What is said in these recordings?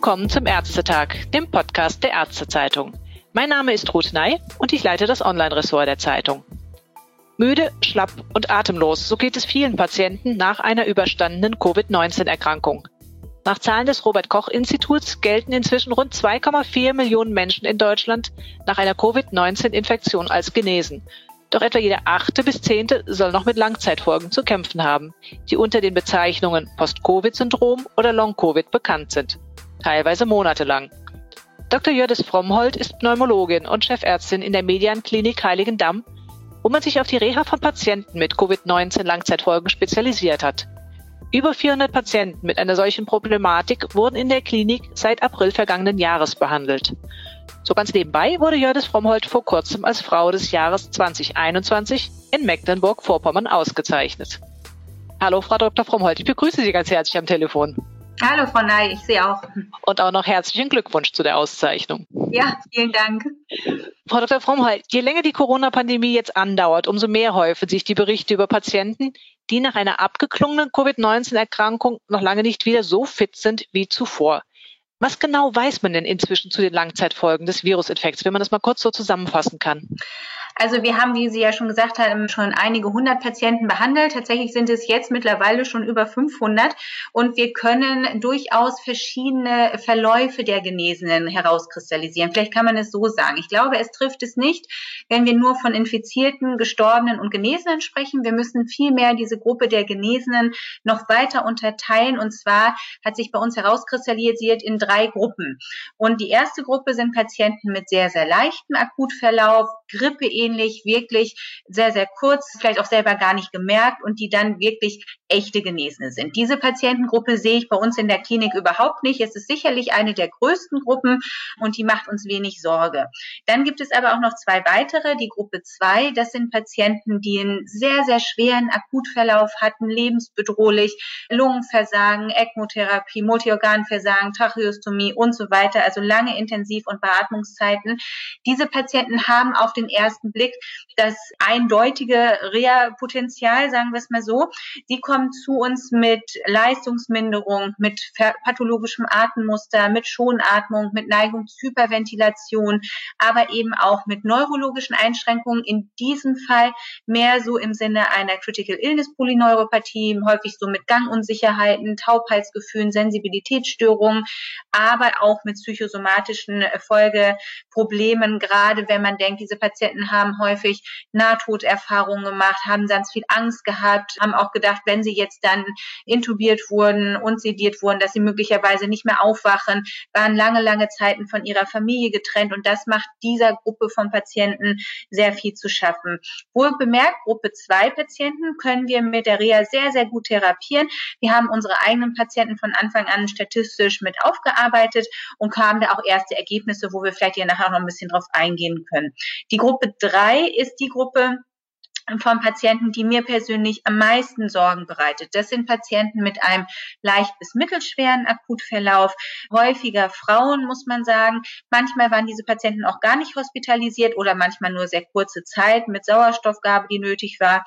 Willkommen zum Ärztetag, dem Podcast der Ärztezeitung. Mein Name ist Ruth Ney und ich leite das Online-Ressort der Zeitung. Müde, schlapp und atemlos, so geht es vielen Patienten nach einer überstandenen Covid-19-Erkrankung. Nach Zahlen des Robert Koch Instituts gelten inzwischen rund 2,4 Millionen Menschen in Deutschland nach einer Covid-19-Infektion als genesen. Doch etwa jeder achte bis zehnte soll noch mit Langzeitfolgen zu kämpfen haben, die unter den Bezeichnungen Post-Covid-Syndrom oder Long-Covid bekannt sind. Teilweise monatelang. Dr. Jördis Frommhold ist Pneumologin und Chefärztin in der Medianklinik Heiligendamm, wo man sich auf die Reha von Patienten mit Covid-19 Langzeitfolgen spezialisiert hat. Über 400 Patienten mit einer solchen Problematik wurden in der Klinik seit April vergangenen Jahres behandelt. So ganz nebenbei wurde Jördis Frommhold vor kurzem als Frau des Jahres 2021 in Mecklenburg-Vorpommern ausgezeichnet. Hallo, Frau Dr. Frommhold, ich begrüße Sie ganz herzlich am Telefon. Hallo, Frau Ney, ich sehe auch. Und auch noch herzlichen Glückwunsch zu der Auszeichnung. Ja, vielen Dank. Frau Dr. Frommhold, je länger die Corona-Pandemie jetzt andauert, umso mehr häufen sich die Berichte über Patienten, die nach einer abgeklungenen Covid-19-Erkrankung noch lange nicht wieder so fit sind wie zuvor. Was genau weiß man denn inzwischen zu den Langzeitfolgen des Virusinfekts, wenn man das mal kurz so zusammenfassen kann? Also wir haben, wie Sie ja schon gesagt haben, schon einige hundert Patienten behandelt. Tatsächlich sind es jetzt mittlerweile schon über 500 und wir können durchaus verschiedene Verläufe der Genesenen herauskristallisieren. Vielleicht kann man es so sagen. Ich glaube, es trifft es nicht, wenn wir nur von Infizierten, Gestorbenen und Genesenen sprechen. Wir müssen vielmehr diese Gruppe der Genesenen noch weiter unterteilen. Und zwar hat sich bei uns herauskristallisiert in drei Gruppen. Und die erste Gruppe sind Patienten mit sehr, sehr leichtem Akutverlauf, Grippe ähnlich, wirklich sehr, sehr kurz, vielleicht auch selber gar nicht gemerkt und die dann wirklich echte Genesene sind. Diese Patientengruppe sehe ich bei uns in der Klinik überhaupt nicht. Es ist sicherlich eine der größten Gruppen und die macht uns wenig Sorge. Dann gibt es aber auch noch zwei weitere, die Gruppe zwei. Das sind Patienten, die einen sehr, sehr schweren Akutverlauf hatten, lebensbedrohlich, Lungenversagen, ECMO-Therapie, Multiorganversagen, Tracheostomie und so weiter, also lange Intensiv- und Beatmungszeiten. Diese Patienten haben auf den ersten Blick das eindeutige Reha-Potenzial, sagen wir es mal so. Sie kommen zu uns mit Leistungsminderung, mit pathologischem Atemmuster, mit Schonatmung, mit Neigung zu Hyperventilation, aber eben auch mit neurologischen Einschränkungen. In diesem Fall mehr so im Sinne einer Critical Illness Polyneuropathie, häufig so mit Gangunsicherheiten, Taubheitsgefühlen, Sensibilitätsstörungen, aber auch mit psychosomatischen Folgeproblemen, gerade wenn man denkt, diese Patienten haben häufig Nahtoderfahrungen gemacht, haben ganz viel Angst gehabt, haben auch gedacht, wenn sie jetzt dann intubiert wurden und sediert wurden, dass sie möglicherweise nicht mehr aufwachen, waren lange, lange Zeiten von ihrer Familie getrennt und das macht dieser Gruppe von Patienten sehr viel zu schaffen. Wohl bemerkt, Gruppe 2 Patienten können wir mit der Reha sehr, sehr gut therapieren. Wir haben unsere eigenen Patienten von Anfang an statistisch mit aufgearbeitet und kamen da auch erste Ergebnisse, wo wir vielleicht hier nachher noch ein bisschen drauf eingehen können. Die Gruppe 3 ist die Gruppe, von Patienten, die mir persönlich am meisten Sorgen bereitet. Das sind Patienten mit einem leicht bis mittelschweren Akutverlauf, häufiger Frauen, muss man sagen. Manchmal waren diese Patienten auch gar nicht hospitalisiert oder manchmal nur sehr kurze Zeit mit Sauerstoffgabe, die nötig war.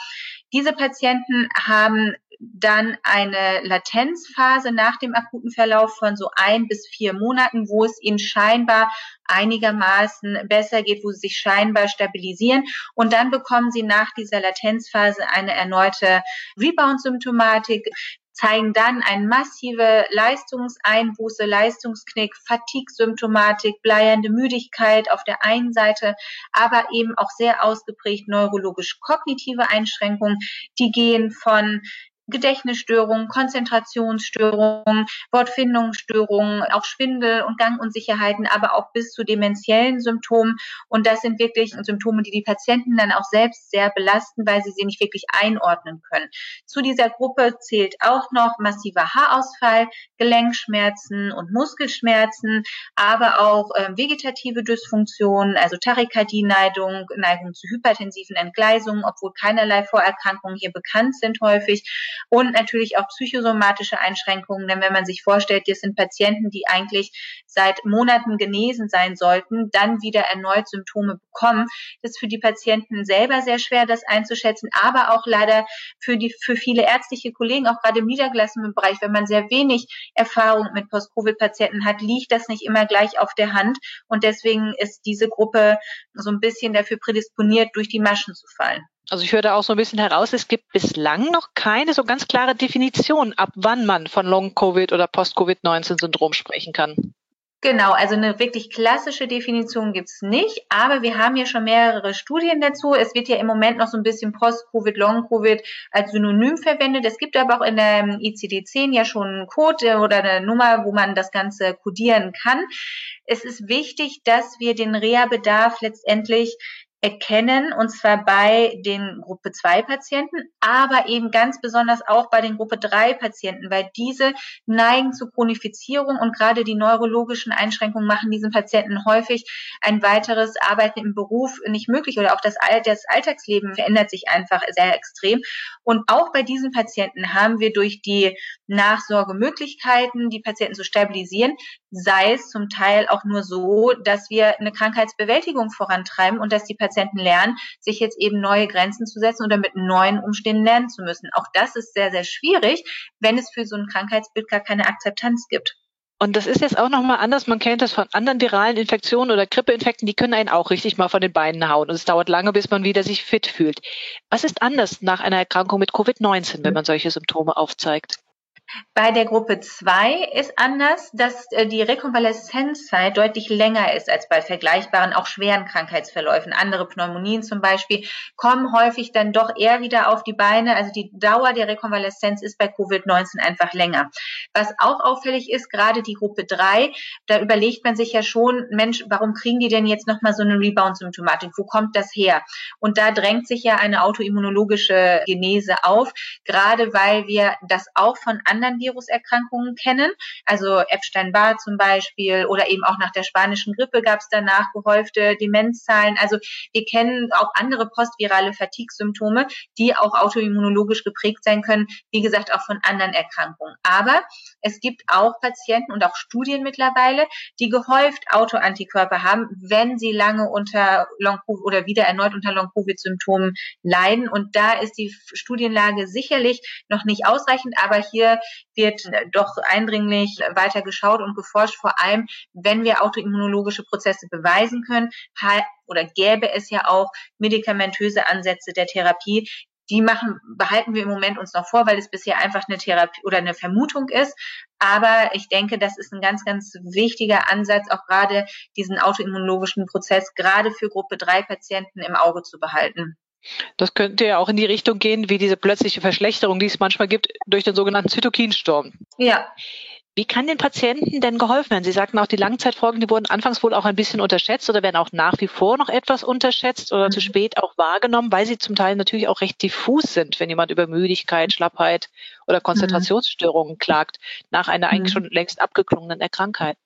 Diese Patienten haben dann eine Latenzphase nach dem akuten Verlauf von so ein bis vier Monaten, wo es ihnen scheinbar einigermaßen besser geht, wo sie sich scheinbar stabilisieren. Und dann bekommen sie nach dieser Latenzphase eine erneute Rebound-Symptomatik zeigen dann eine massive Leistungseinbuße, Leistungsknick, Fatigue-Symptomatik, bleiernde Müdigkeit auf der einen Seite, aber eben auch sehr ausgeprägt neurologisch-kognitive Einschränkungen. Die gehen von Gedächtnisstörungen, Konzentrationsstörungen, Wortfindungsstörungen, auch Schwindel und Gangunsicherheiten, aber auch bis zu dementiellen Symptomen. Und das sind wirklich Symptome, die die Patienten dann auch selbst sehr belasten, weil sie sie nicht wirklich einordnen können. Zu dieser Gruppe zählt auch noch massiver Haarausfall, Gelenkschmerzen und Muskelschmerzen, aber auch äh, vegetative Dysfunktionen, also Tachykardie-Neigung, Neigung zu hypertensiven Entgleisungen, obwohl keinerlei Vorerkrankungen hier bekannt sind häufig und natürlich auch psychosomatische Einschränkungen. Denn wenn man sich vorstellt, das sind Patienten, die eigentlich seit Monaten genesen sein sollten, dann wieder erneut Symptome bekommen, das ist für die Patienten selber sehr schwer, das einzuschätzen, aber auch leider für die, für viele ärztliche Kollegen, auch gerade im niedergelassenen Bereich, wenn man sehr wenig Erfahrung mit Post-Covid-Patienten hat, liegt das nicht immer gleich auf der Hand. Und deswegen ist diese Gruppe so ein bisschen dafür prädisponiert, durch die Maschen zu fallen. Also ich höre da auch so ein bisschen heraus, es gibt bislang noch keine so ganz klare Definition, ab wann man von Long-Covid oder Post-Covid-19-Syndrom sprechen kann. Genau, also eine wirklich klassische Definition gibt's nicht, aber wir haben ja schon mehrere Studien dazu. Es wird ja im Moment noch so ein bisschen Post-Covid, Long-Covid als Synonym verwendet. Es gibt aber auch in der ICD-10 ja schon einen Code oder eine Nummer, wo man das Ganze kodieren kann. Es ist wichtig, dass wir den Reha-Bedarf letztendlich erkennen, und zwar bei den Gruppe 2 Patienten, aber eben ganz besonders auch bei den Gruppe 3 Patienten, weil diese neigen zu Chronifizierung und gerade die neurologischen Einschränkungen machen diesen Patienten häufig ein weiteres Arbeiten im Beruf nicht möglich oder auch das, das Alltagsleben verändert sich einfach sehr extrem. Und auch bei diesen Patienten haben wir durch die Nachsorgemöglichkeiten, die Patienten zu stabilisieren, sei es zum Teil auch nur so, dass wir eine Krankheitsbewältigung vorantreiben und dass die Patienten lernen, sich jetzt eben neue Grenzen zu setzen oder mit neuen Umständen lernen zu müssen. Auch das ist sehr, sehr schwierig, wenn es für so ein Krankheitsbild gar keine Akzeptanz gibt. Und das ist jetzt auch nochmal anders. Man kennt das von anderen viralen Infektionen oder Grippeinfekten, die können einen auch richtig mal von den Beinen hauen. Und es dauert lange, bis man wieder sich fit fühlt. Was ist anders nach einer Erkrankung mit Covid-19, wenn man solche Symptome aufzeigt? Bei der Gruppe 2 ist anders, dass äh, die Rekonvaleszenzzeit deutlich länger ist als bei vergleichbaren, auch schweren Krankheitsverläufen. Andere Pneumonien zum Beispiel kommen häufig dann doch eher wieder auf die Beine. Also die Dauer der Rekonvaleszenz ist bei Covid-19 einfach länger. Was auch auffällig ist, gerade die Gruppe 3, da überlegt man sich ja schon, Mensch, warum kriegen die denn jetzt nochmal so eine Rebound-Symptomatik? Wo kommt das her? Und da drängt sich ja eine autoimmunologische Genese auf, gerade weil wir das auch von anderen anderen Viruserkrankungen kennen. Also Epstein-Barr zum Beispiel oder eben auch nach der spanischen Grippe gab es danach gehäufte Demenzzahlen. Also wir kennen auch andere postvirale Fatigue-Symptome, die auch autoimmunologisch geprägt sein können, wie gesagt auch von anderen Erkrankungen. Aber es gibt auch Patienten und auch Studien mittlerweile, die gehäuft Autoantikörper haben, wenn sie lange unter Long-Covid oder wieder erneut unter Long-Covid-Symptomen leiden. Und da ist die Studienlage sicherlich noch nicht ausreichend, aber hier wird doch eindringlich weiter geschaut und geforscht, vor allem wenn wir autoimmunologische Prozesse beweisen können, oder gäbe es ja auch medikamentöse Ansätze der Therapie, die machen, behalten wir im Moment uns noch vor, weil es bisher einfach eine Therapie oder eine Vermutung ist. Aber ich denke, das ist ein ganz, ganz wichtiger Ansatz, auch gerade diesen autoimmunologischen Prozess gerade für Gruppe 3 Patienten im Auge zu behalten. Das könnte ja auch in die Richtung gehen, wie diese plötzliche Verschlechterung, die es manchmal gibt, durch den sogenannten Zytokinsturm. Ja. Wie kann den Patienten denn geholfen werden? Sie sagten auch, die Langzeitfolgen, die wurden anfangs wohl auch ein bisschen unterschätzt oder werden auch nach wie vor noch etwas unterschätzt oder mhm. zu spät auch wahrgenommen, weil sie zum Teil natürlich auch recht diffus sind, wenn jemand über Müdigkeit, Schlappheit oder mhm. Konzentrationsstörungen mhm. klagt, nach einer eigentlich mhm. schon längst abgeklungenen Erkrankheit.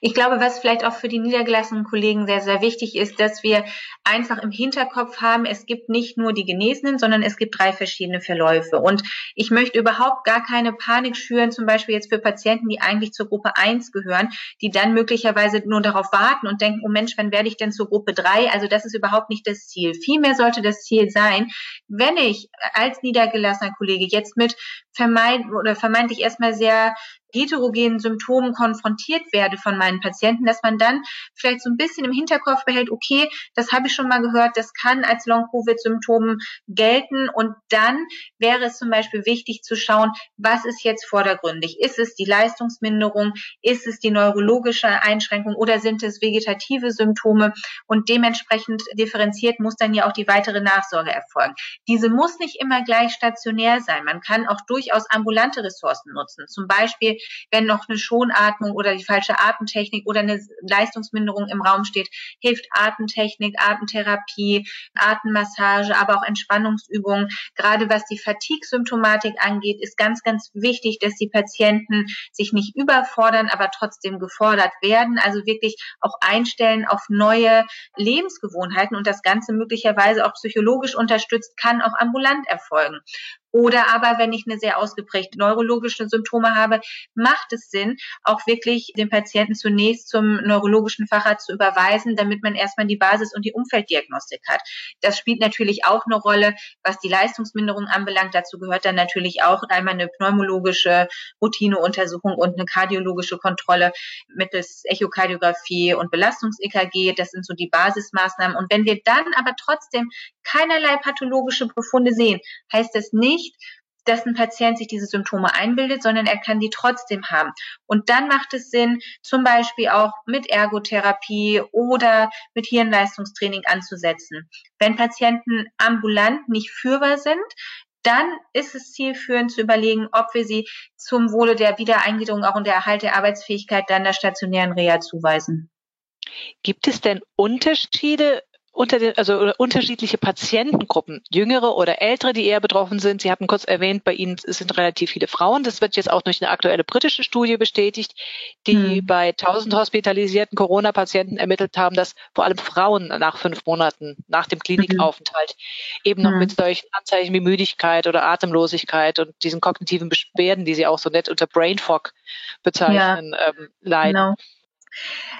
Ich glaube, was vielleicht auch für die niedergelassenen Kollegen sehr, sehr wichtig ist, dass wir einfach im Hinterkopf haben, es gibt nicht nur die Genesenen, sondern es gibt drei verschiedene Verläufe. Und ich möchte überhaupt gar keine Panik schüren, zum Beispiel jetzt für Patienten, die eigentlich zur Gruppe 1 gehören, die dann möglicherweise nur darauf warten und denken, oh Mensch, wann werde ich denn zur Gruppe 3? Also das ist überhaupt nicht das Ziel. Vielmehr sollte das Ziel sein, wenn ich als niedergelassener Kollege jetzt mit vermeid oder vermeintlich erstmal sehr heterogenen Symptomen konfrontiert werde von meinen Patienten, dass man dann vielleicht so ein bisschen im Hinterkopf behält, okay, das habe ich schon mal gehört, das kann als Long-Covid-Symptom gelten und dann wäre es zum Beispiel wichtig zu schauen, was ist jetzt vordergründig? Ist es die Leistungsminderung? Ist es die neurologische Einschränkung oder sind es vegetative Symptome? Und dementsprechend differenziert muss dann ja auch die weitere Nachsorge erfolgen. Diese muss nicht immer gleich stationär sein. Man kann auch durchaus ambulante Ressourcen nutzen. Zum Beispiel wenn noch eine Schonatmung oder die falsche Atemtechnik oder eine Leistungsminderung im Raum steht, hilft Atemtechnik, Atemtherapie, Atemmassage, aber auch Entspannungsübungen. Gerade was die Fatigue-Symptomatik angeht, ist ganz, ganz wichtig, dass die Patienten sich nicht überfordern, aber trotzdem gefordert werden. Also wirklich auch einstellen auf neue Lebensgewohnheiten und das Ganze möglicherweise auch psychologisch unterstützt, kann auch ambulant erfolgen. Oder aber, wenn ich eine sehr ausgeprägte neurologische Symptome habe, macht es Sinn, auch wirklich den Patienten zunächst zum neurologischen Facharzt zu überweisen, damit man erstmal die Basis- und die Umfelddiagnostik hat. Das spielt natürlich auch eine Rolle, was die Leistungsminderung anbelangt. Dazu gehört dann natürlich auch einmal eine pneumologische Routineuntersuchung und eine kardiologische Kontrolle mittels Echokardiographie und Belastungs-EKG. Das sind so die Basismaßnahmen. Und wenn wir dann aber trotzdem keinerlei pathologische Befunde sehen, heißt das nicht, dass ein Patient sich diese Symptome einbildet, sondern er kann die trotzdem haben. Und dann macht es Sinn, zum Beispiel auch mit Ergotherapie oder mit Hirnleistungstraining anzusetzen. Wenn Patienten ambulant nicht führbar sind, dann ist es zielführend zu überlegen, ob wir sie zum Wohle der Wiedereingliederung auch und der Erhalt der Arbeitsfähigkeit dann der stationären Reha zuweisen. Gibt es denn Unterschiede unter den, also unterschiedliche Patientengruppen, jüngere oder ältere, die eher betroffen sind. Sie hatten kurz erwähnt, bei Ihnen sind relativ viele Frauen. Das wird jetzt auch durch eine aktuelle britische Studie bestätigt, die hm. bei 1000 hospitalisierten Corona-Patienten ermittelt haben, dass vor allem Frauen nach fünf Monaten nach dem Klinikaufenthalt mhm. eben noch mhm. mit solchen Anzeichen wie Müdigkeit oder Atemlosigkeit und diesen kognitiven Beschwerden, die Sie auch so nett unter Brain Fog bezeichnen, ja. ähm, leiden. Genau.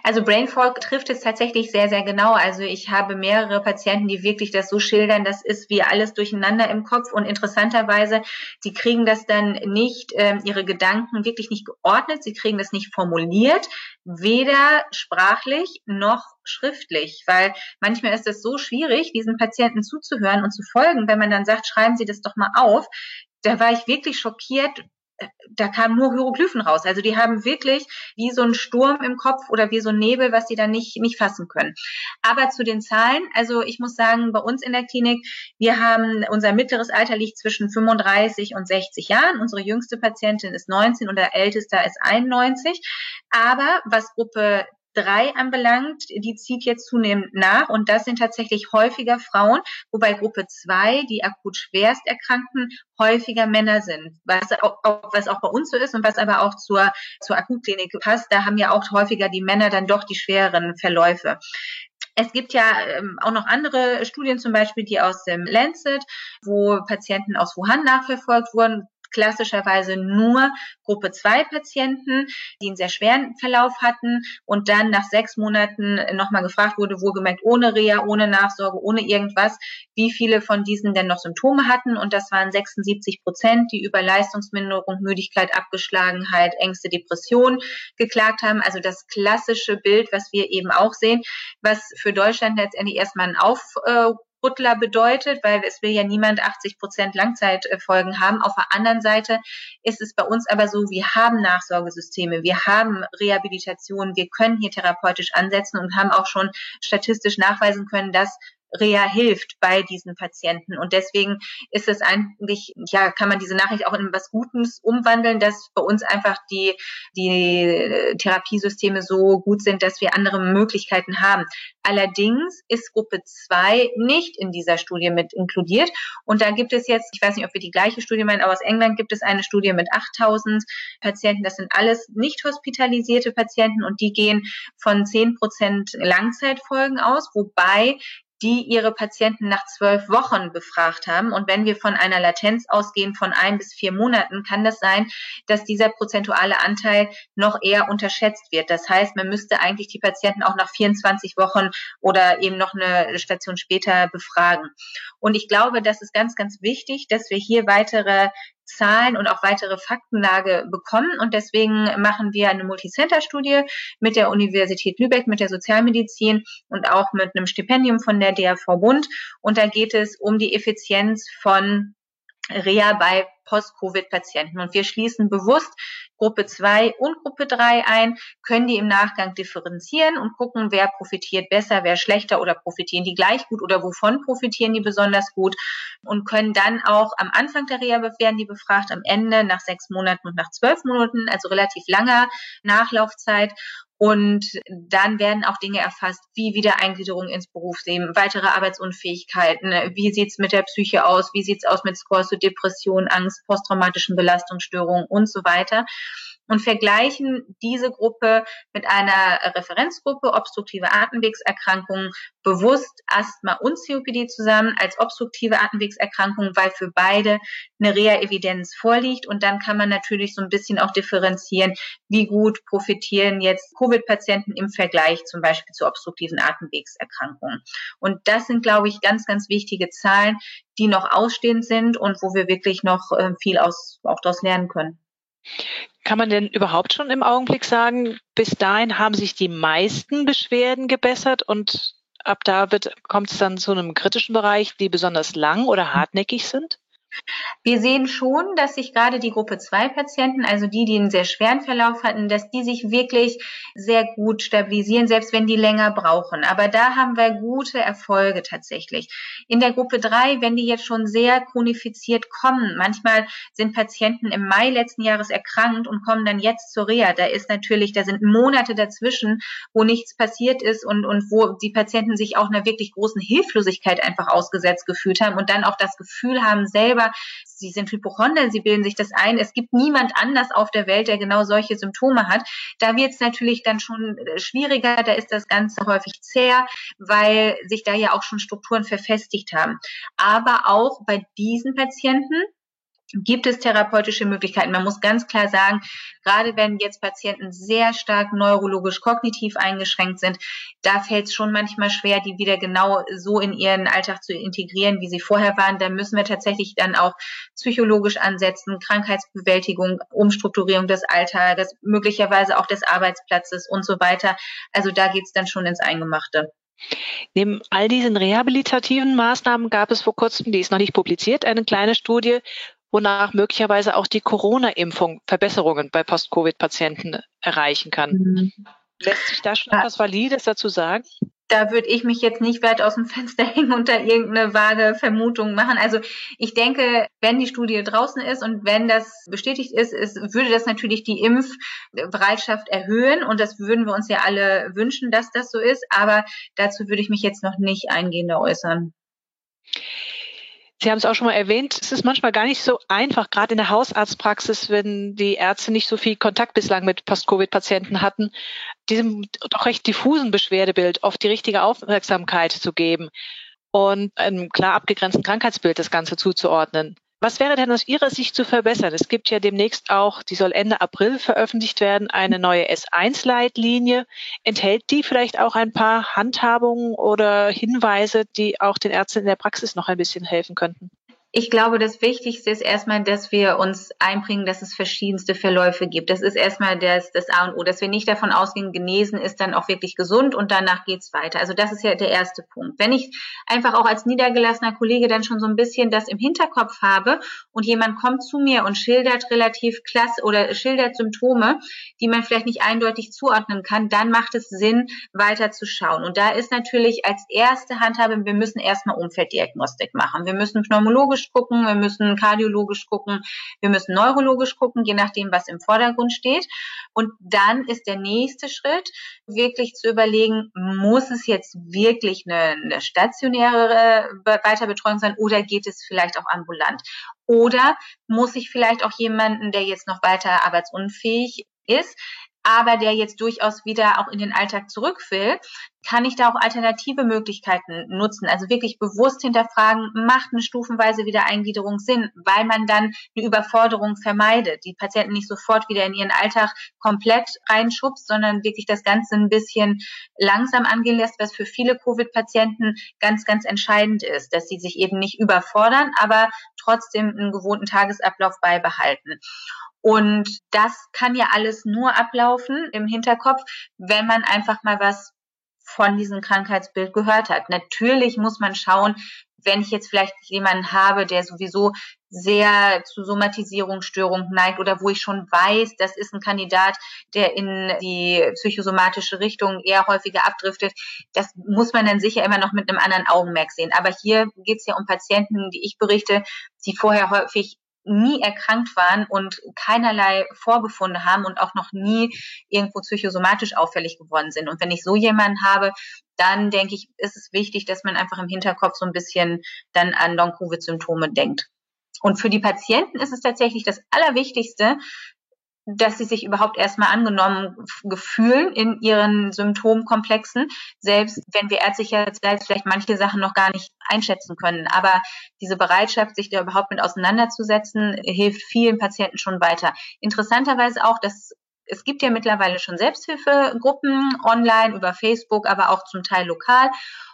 Also Brain trifft es tatsächlich sehr, sehr genau. Also ich habe mehrere Patienten, die wirklich das so schildern, das ist wie alles durcheinander im Kopf und interessanterweise, sie kriegen das dann nicht, äh, ihre Gedanken wirklich nicht geordnet, sie kriegen das nicht formuliert, weder sprachlich noch schriftlich, weil manchmal ist es so schwierig, diesen Patienten zuzuhören und zu folgen, wenn man dann sagt, schreiben Sie das doch mal auf. Da war ich wirklich schockiert, da kamen nur Hieroglyphen raus. Also die haben wirklich wie so ein Sturm im Kopf oder wie so ein Nebel, was sie dann nicht, nicht fassen können. Aber zu den Zahlen, also ich muss sagen, bei uns in der Klinik, wir haben, unser mittleres Alter liegt zwischen 35 und 60 Jahren. Unsere jüngste Patientin ist 19 und der älteste ist 91. Aber was Gruppe drei anbelangt, die zieht jetzt zunehmend nach und das sind tatsächlich häufiger Frauen, wobei Gruppe zwei, die akut schwerst Erkrankten, häufiger Männer sind, was auch, was auch bei uns so ist und was aber auch zur, zur Akutklinik passt. Da haben ja auch häufiger die Männer dann doch die schwereren Verläufe. Es gibt ja ähm, auch noch andere Studien, zum Beispiel die aus dem Lancet, wo Patienten aus Wuhan nachverfolgt wurden, klassischerweise nur Gruppe 2 Patienten, die einen sehr schweren Verlauf hatten und dann nach sechs Monaten nochmal gefragt wurde, wohlgemerkt ohne Reha, ohne Nachsorge, ohne irgendwas, wie viele von diesen denn noch Symptome hatten. Und das waren 76 Prozent, die über Leistungsminderung, Müdigkeit, Abgeschlagenheit, Ängste, Depression geklagt haben. Also das klassische Bild, was wir eben auch sehen, was für Deutschland letztendlich erstmal ein Auf Rüttler bedeutet, weil es will ja niemand 80 Prozent Langzeitfolgen haben. Auf der anderen Seite ist es bei uns aber so, wir haben Nachsorgesysteme, wir haben Rehabilitation, wir können hier therapeutisch ansetzen und haben auch schon statistisch nachweisen können, dass Reha hilft bei diesen Patienten. Und deswegen ist es eigentlich, ja, kann man diese Nachricht auch in was Gutes umwandeln, dass bei uns einfach die, die Therapiesysteme so gut sind, dass wir andere Möglichkeiten haben. Allerdings ist Gruppe 2 nicht in dieser Studie mit inkludiert. Und da gibt es jetzt, ich weiß nicht, ob wir die gleiche Studie meinen, aber aus England gibt es eine Studie mit 8000 Patienten. Das sind alles nicht hospitalisierte Patienten und die gehen von 10 Prozent Langzeitfolgen aus, wobei die ihre Patienten nach zwölf Wochen befragt haben. Und wenn wir von einer Latenz ausgehen von ein bis vier Monaten, kann das sein, dass dieser prozentuale Anteil noch eher unterschätzt wird. Das heißt, man müsste eigentlich die Patienten auch nach 24 Wochen oder eben noch eine Station später befragen. Und ich glaube, das ist ganz, ganz wichtig, dass wir hier weitere Zahlen und auch weitere Faktenlage bekommen. Und deswegen machen wir eine Multicenter-Studie mit der Universität Lübeck, mit der Sozialmedizin und auch mit einem Stipendium von der DAV Bund. Und da geht es um die Effizienz von Reha bei Post-Covid-Patienten. Und wir schließen bewusst Gruppe 2 und Gruppe 3 ein, können die im Nachgang differenzieren und gucken, wer profitiert besser, wer schlechter oder profitieren die gleich gut oder wovon profitieren die besonders gut und können dann auch am Anfang der Reha werden die befragt, am Ende nach sechs Monaten und nach zwölf Monaten, also relativ langer Nachlaufzeit und dann werden auch Dinge erfasst, wie Wiedereingliederung ins Berufsleben, weitere Arbeitsunfähigkeiten, wie sieht's mit der Psyche aus, wie sieht's aus mit Scores zu Depression, Angst, posttraumatischen Belastungsstörungen und so weiter. Und vergleichen diese Gruppe mit einer Referenzgruppe obstruktive Atemwegserkrankungen bewusst Asthma und COPD zusammen als obstruktive Atemwegserkrankung, weil für beide eine Reha-Evidenz vorliegt. Und dann kann man natürlich so ein bisschen auch differenzieren, wie gut profitieren jetzt Covid-Patienten im Vergleich zum Beispiel zu obstruktiven Atemwegserkrankungen. Und das sind, glaube ich, ganz, ganz wichtige Zahlen, die noch ausstehend sind und wo wir wirklich noch äh, viel aus, auch daraus lernen können. Kann man denn überhaupt schon im Augenblick sagen, bis dahin haben sich die meisten Beschwerden gebessert und ab da kommt es dann zu einem kritischen Bereich, die besonders lang oder hartnäckig sind? Wir sehen schon, dass sich gerade die Gruppe 2 Patienten, also die, die einen sehr schweren Verlauf hatten, dass die sich wirklich sehr gut stabilisieren, selbst wenn die länger brauchen. Aber da haben wir gute Erfolge tatsächlich. In der Gruppe 3, wenn die jetzt schon sehr chronifiziert kommen, manchmal sind Patienten im Mai letzten Jahres erkrankt und kommen dann jetzt zur Reha. Da ist natürlich, da sind Monate dazwischen, wo nichts passiert ist und, und wo die Patienten sich auch einer wirklich großen Hilflosigkeit einfach ausgesetzt gefühlt haben und dann auch das Gefühl haben, selber sie sind Hypochonder, sie bilden sich das ein. Es gibt niemand anders auf der Welt, der genau solche Symptome hat. Da wird es natürlich dann schon äh, schwieriger, da ist das Ganze häufig zäher, weil sich da ja auch schon Strukturen verfestigt haben. Aber auch bei diesen Patienten gibt es therapeutische Möglichkeiten. Man muss ganz klar sagen, gerade wenn jetzt Patienten sehr stark neurologisch kognitiv eingeschränkt sind, da fällt es schon manchmal schwer, die wieder genau so in ihren Alltag zu integrieren, wie sie vorher waren. Da müssen wir tatsächlich dann auch psychologisch ansetzen, Krankheitsbewältigung, Umstrukturierung des Alltages, möglicherweise auch des Arbeitsplatzes und so weiter. Also da geht es dann schon ins Eingemachte. Neben all diesen rehabilitativen Maßnahmen gab es vor kurzem, die ist noch nicht publiziert, eine kleine Studie, wonach möglicherweise auch die Corona-Impfung Verbesserungen bei Post-Covid-Patienten erreichen kann. Mhm. Lässt sich da schon ja. etwas Valides dazu sagen? Da würde ich mich jetzt nicht weit aus dem Fenster hängen und da irgendeine vage Vermutung machen. Also ich denke, wenn die Studie draußen ist und wenn das bestätigt ist, ist würde das natürlich die Impfbereitschaft erhöhen und das würden wir uns ja alle wünschen, dass das so ist. Aber dazu würde ich mich jetzt noch nicht eingehender äußern. Sie haben es auch schon mal erwähnt, es ist manchmal gar nicht so einfach, gerade in der Hausarztpraxis, wenn die Ärzte nicht so viel Kontakt bislang mit Post-Covid-Patienten hatten, diesem doch recht diffusen Beschwerdebild oft die richtige Aufmerksamkeit zu geben und einem klar abgegrenzten Krankheitsbild das Ganze zuzuordnen. Was wäre denn aus Ihrer Sicht zu verbessern? Es gibt ja demnächst auch, die soll Ende April veröffentlicht werden, eine neue S1-Leitlinie. Enthält die vielleicht auch ein paar Handhabungen oder Hinweise, die auch den Ärzten in der Praxis noch ein bisschen helfen könnten? Ich glaube, das Wichtigste ist erstmal, dass wir uns einbringen, dass es verschiedenste Verläufe gibt. Das ist erstmal das, das A und O, dass wir nicht davon ausgehen, genesen ist dann auch wirklich gesund und danach geht's weiter. Also das ist ja der erste Punkt. Wenn ich einfach auch als niedergelassener Kollege dann schon so ein bisschen das im Hinterkopf habe und jemand kommt zu mir und schildert relativ klasse oder schildert Symptome, die man vielleicht nicht eindeutig zuordnen kann, dann macht es Sinn, weiter zu schauen. Und da ist natürlich als erste Handhabe, wir müssen erstmal Umfelddiagnostik machen. Wir müssen pneumologisch neurologisch gucken, wir müssen kardiologisch gucken, wir müssen neurologisch gucken, je nachdem, was im Vordergrund steht. Und dann ist der nächste Schritt, wirklich zu überlegen, muss es jetzt wirklich eine, eine stationäre Weiterbetreuung sein oder geht es vielleicht auch ambulant? Oder muss ich vielleicht auch jemanden, der jetzt noch weiter arbeitsunfähig ist, aber der jetzt durchaus wieder auch in den Alltag zurück will, kann ich da auch alternative Möglichkeiten nutzen. Also wirklich bewusst hinterfragen, macht eine stufenweise Wiedereingliederung Sinn, weil man dann eine Überforderung vermeidet, die Patienten nicht sofort wieder in ihren Alltag komplett reinschubst, sondern wirklich das Ganze ein bisschen langsam angehen lässt, was für viele Covid-Patienten ganz, ganz entscheidend ist, dass sie sich eben nicht überfordern, aber trotzdem einen gewohnten Tagesablauf beibehalten. Und das kann ja alles nur ablaufen im Hinterkopf, wenn man einfach mal was von diesem Krankheitsbild gehört hat. Natürlich muss man schauen, wenn ich jetzt vielleicht jemanden habe, der sowieso sehr zu Somatisierungsstörungen neigt oder wo ich schon weiß, das ist ein Kandidat, der in die psychosomatische Richtung eher häufiger abdriftet, das muss man dann sicher immer noch mit einem anderen Augenmerk sehen. Aber hier geht es ja um Patienten, die ich berichte, die vorher häufig nie erkrankt waren und keinerlei Vorbefunde haben und auch noch nie irgendwo psychosomatisch auffällig geworden sind. Und wenn ich so jemanden habe, dann denke ich, ist es wichtig, dass man einfach im Hinterkopf so ein bisschen dann an Long-Covid-Symptome denkt. Und für die Patienten ist es tatsächlich das Allerwichtigste, dass sie sich überhaupt erstmal angenommen gefühlen in ihren Symptomkomplexen, selbst wenn wir ärztlicherseits vielleicht manche Sachen noch gar nicht einschätzen können. Aber diese Bereitschaft, sich da überhaupt mit auseinanderzusetzen, hilft vielen Patienten schon weiter. Interessanterweise auch, dass es gibt ja mittlerweile schon Selbsthilfegruppen online über Facebook, aber auch zum Teil lokal.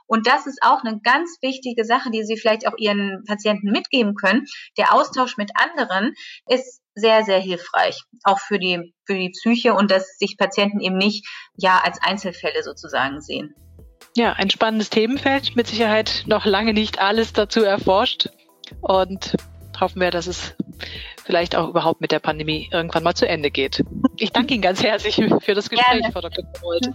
Und das ist auch eine ganz wichtige Sache, die Sie vielleicht auch Ihren Patienten mitgeben können. Der Austausch mit anderen ist sehr, sehr hilfreich, auch für die, für die Psyche und dass sich Patienten eben nicht ja als Einzelfälle sozusagen sehen. Ja, ein spannendes Themenfeld, mit Sicherheit noch lange nicht alles dazu erforscht und hoffen wir, dass es vielleicht auch überhaupt mit der Pandemie irgendwann mal zu Ende geht. Ich danke Ihnen ganz herzlich für das Gespräch, Gerne. Frau Dr. Bold.